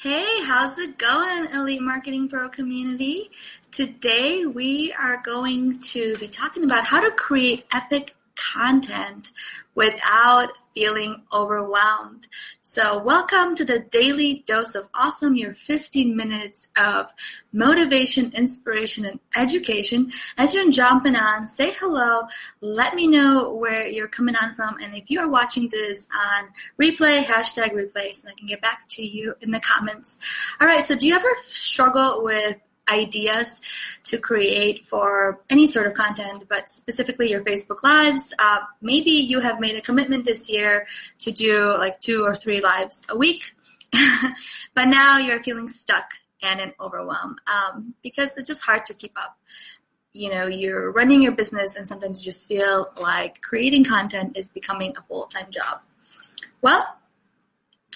Hey, how's it going, Elite Marketing Pro community? Today we are going to be talking about how to create epic content without feeling overwhelmed. So welcome to the daily dose of awesome, your 15 minutes of motivation, inspiration, and education. As you're jumping on, say hello. Let me know where you're coming on from. And if you are watching this on replay, hashtag replay, so I can get back to you in the comments. All right. So do you ever struggle with ideas to create for any sort of content, but specifically your Facebook Lives. Uh, maybe you have made a commitment this year to do like two or three lives a week, but now you're feeling stuck and in overwhelm um, because it's just hard to keep up. You know, you're running your business, and sometimes you just feel like creating content is becoming a full time job. Well,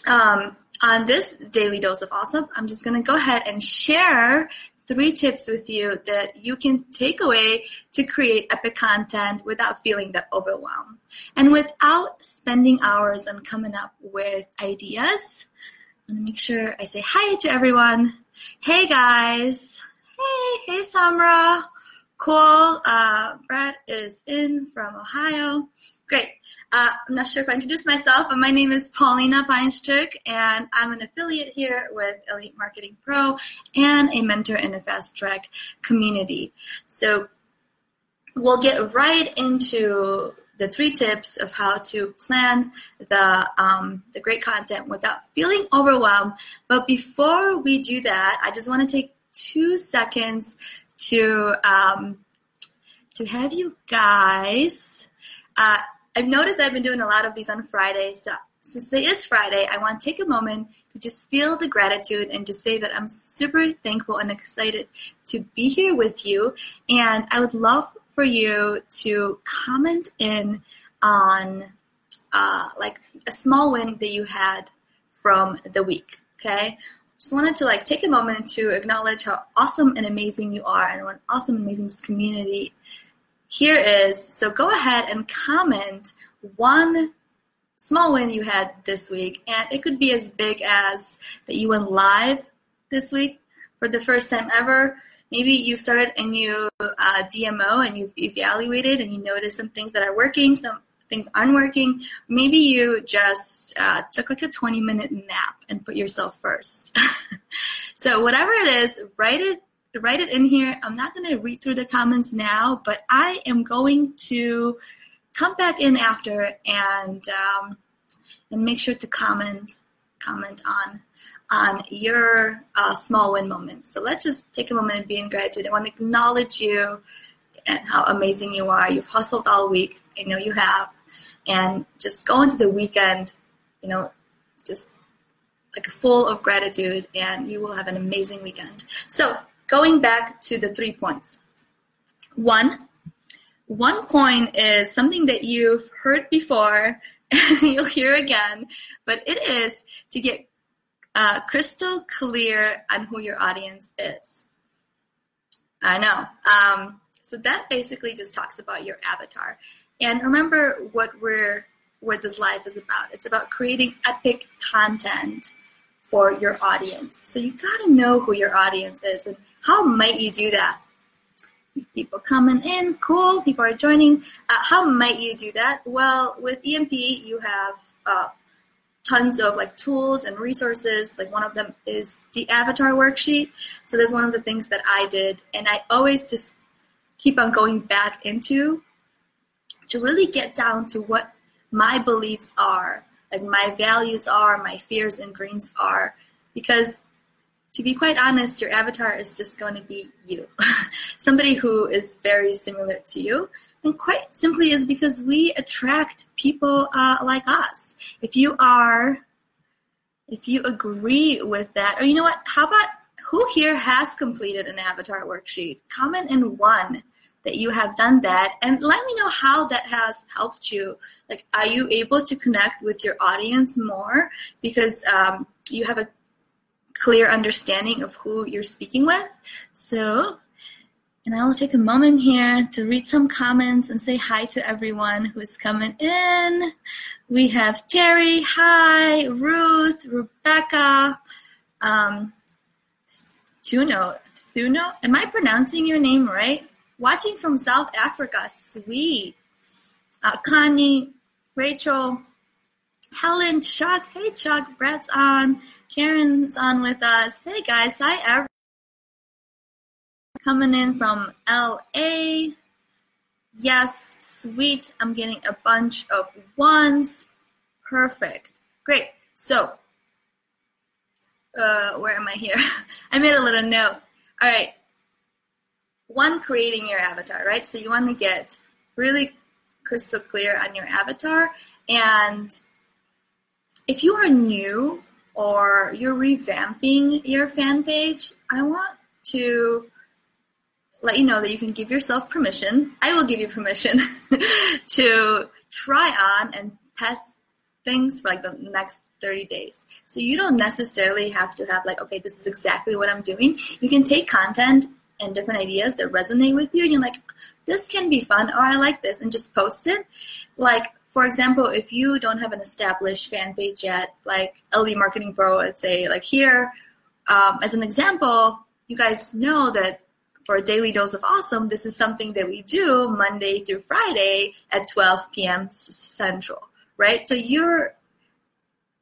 um, on this daily dose of awesome, I'm just going to go ahead and share three tips with you that you can take away to create epic content without feeling that overwhelm and without spending hours on coming up with ideas. I'm gonna make sure I say hi to everyone. Hey guys. Hey, hey Samra. Cool. Uh, Brett is in from Ohio. Great. Uh, I'm not sure if I introduced myself, but my name is Paulina Feinstruck, and I'm an affiliate here with Elite Marketing Pro and a mentor in the Fast Track community. So we'll get right into the three tips of how to plan the um, the great content without feeling overwhelmed. But before we do that, I just want to take two seconds to um, to have you guys uh, I've noticed I've been doing a lot of these on Fridays. So since it is Friday, I want to take a moment to just feel the gratitude and just say that I'm super thankful and excited to be here with you. And I would love for you to comment in on uh, like a small win that you had from the week. Okay. Just wanted to like take a moment to acknowledge how awesome and amazing you are and what awesome and amazing this community here is, so go ahead and comment one small win you had this week. And it could be as big as that you went live this week for the first time ever. Maybe you've started a new uh, DMO and you've evaluated and you noticed some things that are working, some things aren't working. Maybe you just uh, took like a 20 minute nap and put yourself first. so whatever it is, write it write it in here. I'm not going to read through the comments now, but I am going to come back in after and um, and make sure to comment comment on on your uh, small win moment. So let's just take a moment and be in gratitude. I want to acknowledge you and how amazing you are. You've hustled all week. I know you have. And just go into the weekend, you know, just like full of gratitude and you will have an amazing weekend. So going back to the three points. One, one point is something that you've heard before, you'll hear again, but it is to get uh, crystal clear on who your audience is. I know. Um, so that basically just talks about your avatar. And remember what we're what this live is about. It's about creating epic content for your audience. So you got to know who your audience is and how might you do that? People coming in, cool. People are joining. Uh, how might you do that? Well, with EMP, you have uh, tons of like tools and resources. Like one of them is the avatar worksheet. So that's one of the things that I did, and I always just keep on going back into to really get down to what my beliefs are like my values are, my fears and dreams are. Because to be quite honest, your avatar is just going to be you. Somebody who is very similar to you. And quite simply is because we attract people uh, like us. If you are, if you agree with that, or you know what, how about who here has completed an avatar worksheet? Comment in one that you have done that. And let me know how that has helped you. Like are you able to connect with your audience more? Because um, you have a clear understanding of who you're speaking with. So and I will take a moment here to read some comments and say hi to everyone who's coming in. We have Terry, hi, Ruth, Rebecca, Um, Thuno, Thuno, am I pronouncing your name right? Watching from South Africa, sweet. Uh, Connie, Rachel, Helen, Chuck, hey Chuck, Brett's on, Karen's on with us. Hey guys, hi everyone. Coming in from LA. Yes, sweet. I'm getting a bunch of ones. Perfect. Great. So, uh, where am I here? I made a little note. All right. One, creating your avatar, right? So you want to get really crystal clear on your avatar. And if you are new or you're revamping your fan page, I want to let you know that you can give yourself permission. I will give you permission to try on and test things for like the next 30 days. So you don't necessarily have to have like, okay, this is exactly what I'm doing. You can take content and different ideas that resonate with you and you're like, this can be fun or I like this and just post it. Like, for example, if you don't have an established fan page yet, like Elite Marketing Pro, let's say, like here, um, as an example, you guys know that for a daily dose of awesome, this is something that we do Monday through Friday at 12 p.m. Central, right? So you're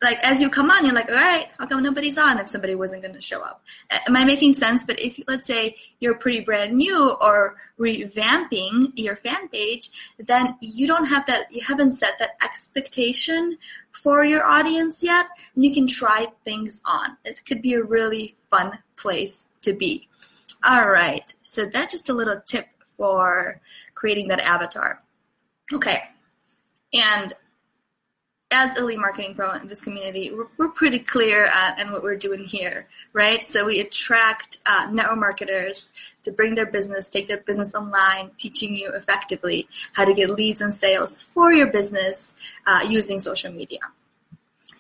like as you come on, you're like, all right, how come nobody's on if somebody wasn't going to show up? Am I making sense? But if let's say you're pretty brand new or revamping your fan page, then you don't have that, you haven't set that expectation for your audience yet, and you can try things on. It could be a really fun place to be. All right, so that's just a little tip for creating that avatar. Okay, and as Elite Marketing Pro in this community, we're, we're pretty clear at, what we're doing here, right? So we attract uh, network marketers to bring their business, take their business online, teaching you effectively how to get leads and sales for your business uh, using social media.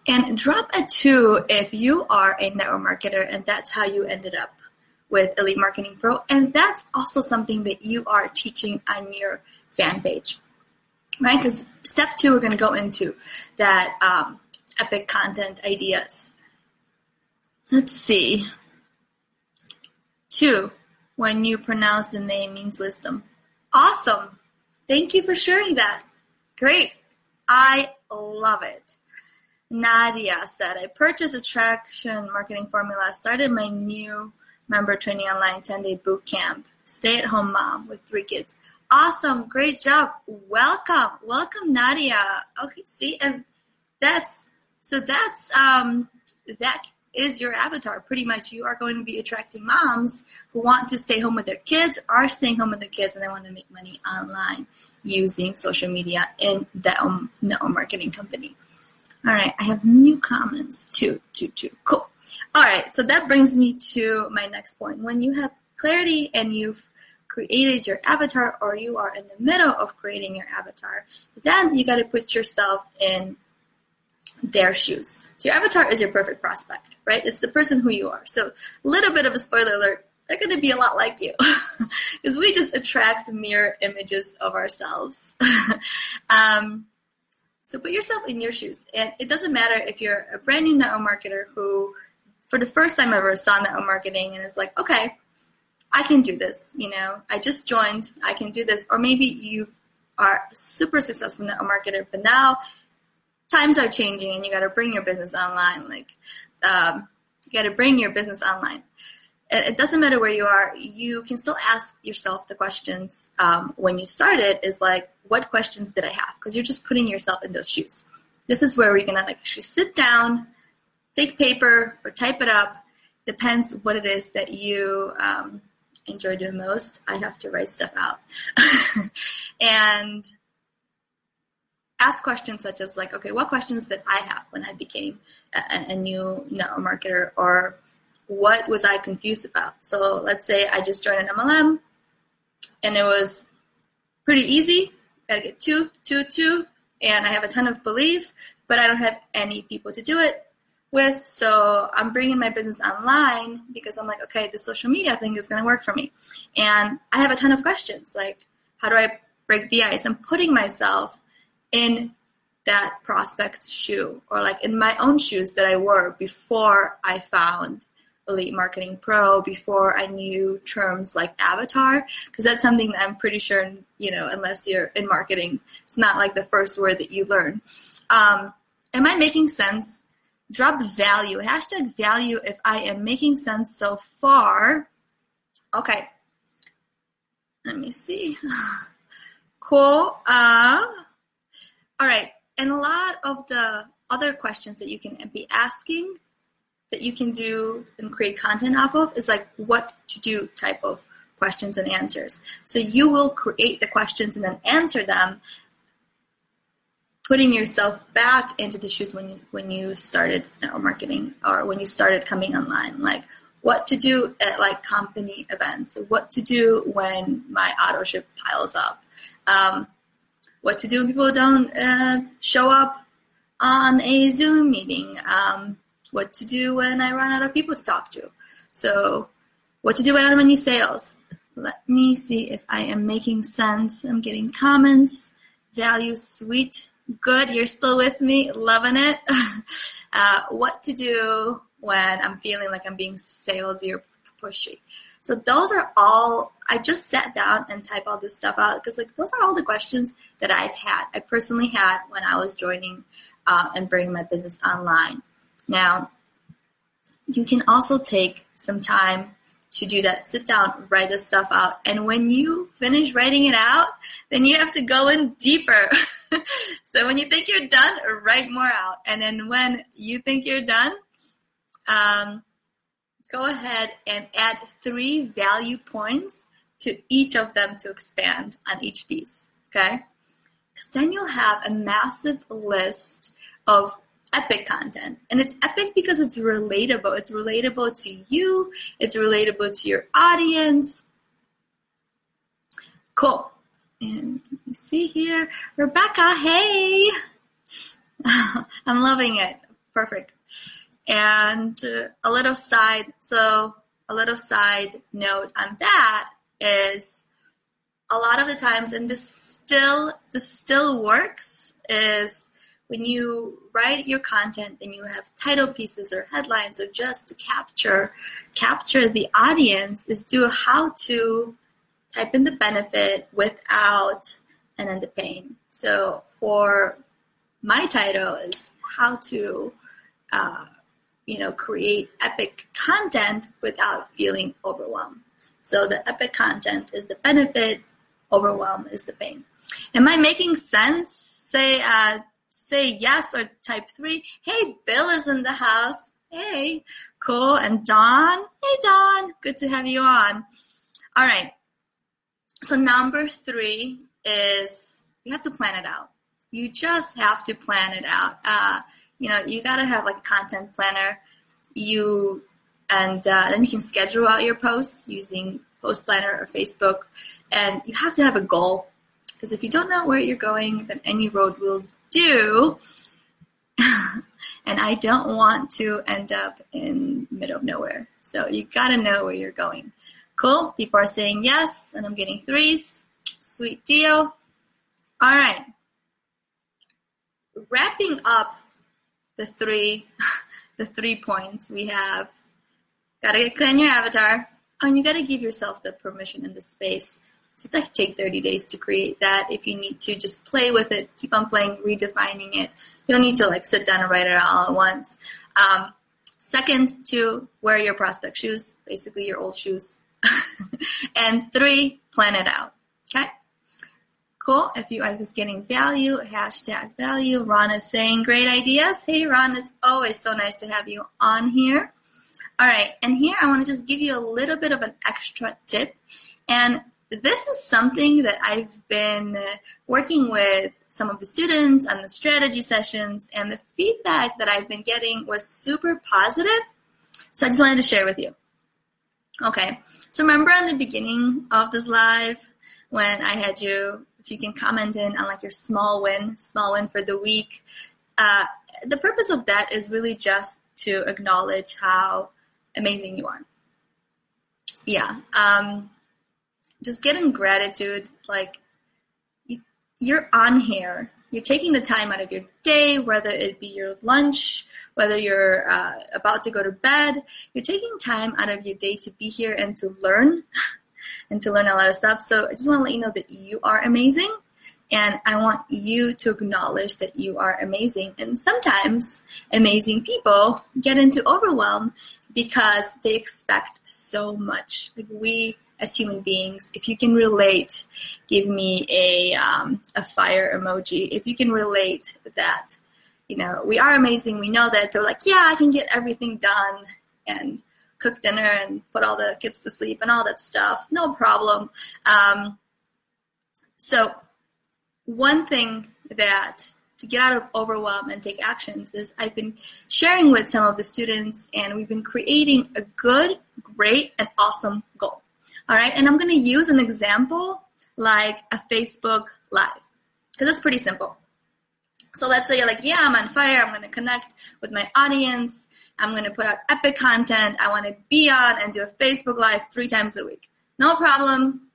And drop a two if you are a network marketer and that's how you ended up with Elite Marketing Pro. And that's also something that you are teaching on your fan page right? Because step two, we're going to go into that um, epic content ideas. Let's see. Two, when you pronounce the name means wisdom. Awesome. Thank you for sharing that. Great. I love it. Nadia said, I purchased attraction marketing formula, started my new member training online 10 day boot camp, stay at home mom with three kids. Awesome. Great job. Welcome. Welcome, Nadia. Okay, see, and that's, so that's, um, that is your avatar. Pretty much you are going to be attracting moms who want to stay home with their kids, are staying home with their kids, and they want to make money online using social media in their own, marketing company. All right, I have new comments. Two, two, two. Cool. All right, so that brings me to my next point. When you have clarity and you've created your avatar or you are in the middle of creating your avatar, then you got to put yourself in their shoes. So your avatar is your perfect prospect, right? It's the person who you are. So a little bit of a spoiler alert, they're going to be a lot like you because we just attract mirror images of ourselves. um, so put yourself in your shoes. And it doesn't matter if you're a brand new network marketer who, for the first time ever, saw network marketing and is like, okay, I can do this, you know, I just joined, I can do this. Or maybe you are super successful a marketer, but now times are changing and you got to bring your business online. Like, um, you got to bring your business online. It, it, doesn't matter where you are. You can still ask yourself the questions um, when you started. Is like, what questions did I have? Because you're just putting yourself in those shoes. This is where we're gonna like actually sit down, take paper or type it up. Depends what it is that you um, enjoy doing most, I have to write stuff out. and ask questions such as like, okay, what questions did I have when I became a, a new network marketer or what was I confused about? So let's say I just joined an MLM and it was pretty easy. I gotta get two, two, two, and I have a ton of belief, but I don't have any people to do it with. So I'm bringing my business online because I'm like, okay, the social media thing is going to work for me. And I have a ton of questions like, how do I break the ice? I'm putting myself in that prospect shoe or like in my own shoes that I wore before I found Elite Marketing Pro, before I knew terms like avatar, because that's something that I'm pretty sure, you know, unless you're in marketing, it's not like the first word that you learn. Um, am I making sense? Drop value, hashtag value if I am making sense so far. Okay. Let me see. Cool. Uh, all right. And a lot of the other questions that you can be asking that you can do and create content off of is like what to do type of questions and answers. So you will create the questions and then answer them, putting yourself back into the shoes when you when you started network marketing or when you started coming online. Like what to do at like company events, what to do when my auto ship piles up, um, what to do when people don't uh, show up on a Zoom meeting, um, what to do when I run out of people to talk to. So, what to do when I don't have any sales. Let me see if I am making sense. I'm getting comments. Value, sweet, good. You're still with me, loving it. uh, what to do when I'm feeling like I'm being salesy or pushy. So those are all, I just sat down and type all this stuff out because like those are all the questions that I've had. I personally had when I was joining uh, and bringing my business online. Now, you can also take some time to do that. Sit down, write this stuff out. And when you finish writing it out, then you have to go in deeper. so when you think you're done, write more out. And then when you think you're done, um, go ahead and add three value points to each of them to expand on each piece. Okay? Because then you'll have a massive list of epic content. And it's epic because it's relatable. It's relatable to you, it's relatable to your audience. Cool. And you see here, Rebecca, hey! I'm loving it. Perfect. And uh, a little side, so a little side note on that is a lot of the times, and this still this still works, is when you write your content and you have title pieces or headlines or just to capture capture the audience is do how to type in the benefit without and then the pain. So for my title is how to uh, you know, create epic content without feeling overwhelmed. So the epic content is the benefit, overwhelm is the pain. Am I making sense? Say, uh, say yes or type three. Hey, Bill is in the house. Hey, cool. And Don. Hey, Don. Good to have you on. All right. So number three is you have to plan it out. You just have to plan it out. Uh, you know, you gotta have like a content planner. You and uh, then you can schedule out your posts using Post Planner or Facebook, and you have to have a goal because if you don't know where you're going, then any road will do. and I don't want to end up in middle of nowhere. So you gotta know where you're going. Cool. People are saying yes, and I'm getting threes. Sweet deal. All right. Wrapping up the three the three points we have gotta get clear on your avatar and you gotta give yourself the permission and the space just like take 30 days to create that if you need to just play with it keep on playing redefining it you don't need to like sit down and write it all at once um, second to wear your prospect shoes basically your old shoes and three plan it out okay Cool. If you are just getting value, hashtag value. Ron is saying great ideas. Hey, Ron, it's always so nice to have you on here. All right. And here I want to just give you a little bit of an extra tip. And this is something that I've been working with some of the students on the strategy sessions, and the feedback that I've been getting was super positive. So I just wanted to share with you. Okay. So remember in the beginning of this live when I had you if you can comment in on like your small win, small win for the week. Uh, the purpose of that is really just to acknowledge how amazing you are. Yeah. Um, just getting gratitude, like you, you're on here you're taking the time out of your day, whether it be your lunch, whether you're uh, about to go to bed, you're taking time out of your day to be here and to learn and to learn a lot of stuff. So I just want to let you know that you are amazing and I want you to acknowledge that you are amazing. And sometimes amazing people get into overwhelm because they expect so much. Like we as human beings, if you can relate, give me a um, a fire emoji. If you can relate that, you know, we are amazing. We know that. So like, yeah, I can get everything done and cook dinner and put all the kids to sleep and all that stuff. No problem. Um, so one thing that to get out of overwhelm and take actions is I've been sharing with some of the students and we've been creating a good, great, and awesome goal. All right. And I'm going to use an example like a Facebook Live because it's pretty simple. So let's say you're like, yeah, I'm on fire. I'm going to connect with my audience. I'm going to put out epic content. I want to be on and do a Facebook Live three times a week. No problem.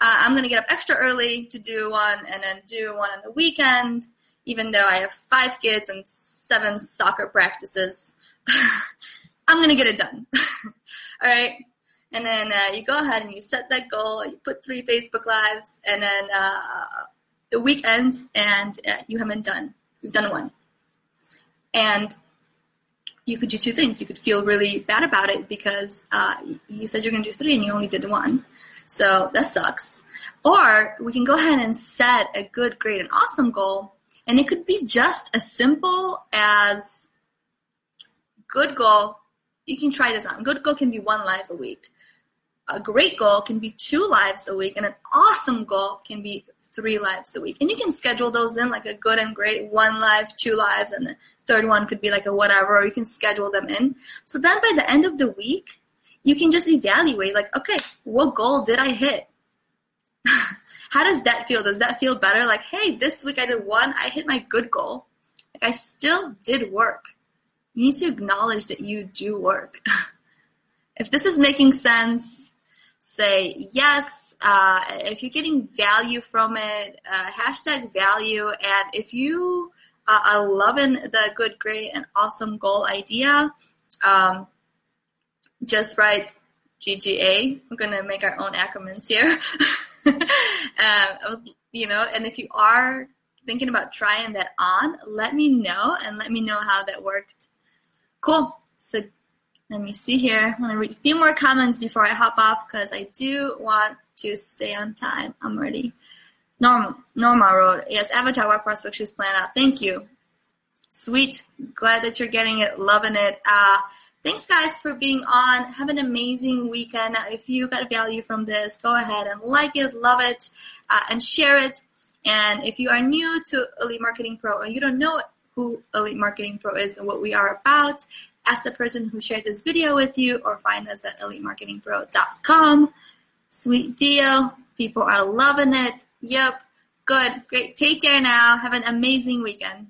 Uh, I'm going to get up extra early to do one and then do one on the weekend, even though I have five kids and seven soccer practices. I'm going to get it done. All right. And then uh, you go ahead and you set that goal. You put three Facebook Lives, and then uh, the week ends and uh, you haven't done. You've done one. And you could do two things. You could feel really bad about it because uh, you said you're going to do three and you only did one. So that sucks. Or we can go ahead and set a good, great, and awesome goal. And it could be just as simple as good goal. You can try this on. Good goal can be one live a week. A great goal can be two lives a week. And an awesome goal can be three lives a week. And you can schedule those in like a good and great one live, two lives, and the third one could be like a whatever, or you can schedule them in. So then by the end of the week, you can just evaluate like, okay, what goal did I hit? How does that feel? Does that feel better? Like, hey, this week I did one, I hit my good goal. Like I still did work. You need to acknowledge that you do work. if this is making sense, say yes. Uh, if you're getting value from it, uh, hashtag value. And if you uh, are loving the good, great, and awesome goal idea, um, just write GGA. We're going to make our own acronyms here. um, you know, and if you are thinking about trying that on, let me know and let me know how that worked. Cool. So let me see here. I'm going to read a few more comments before I hop off because I do want to stay on time. I'm ready. Normal, Norma Road. Yes, Avatar Work Prospect Shoes plan out. Thank you. Sweet. Glad that you're getting it. Loving it. Uh, Thanks, guys, for being on. Have an amazing weekend. If you got value from this, go ahead and like it, love it, uh, and share it. And if you are new to Elite Marketing Pro or you don't know who Elite Marketing Pro is and what we are about, ask the person who shared this video with you or find us at elitemarketingpro.com. Sweet deal. People are loving it. Yep. Good. Great. Take care now. Have an amazing weekend.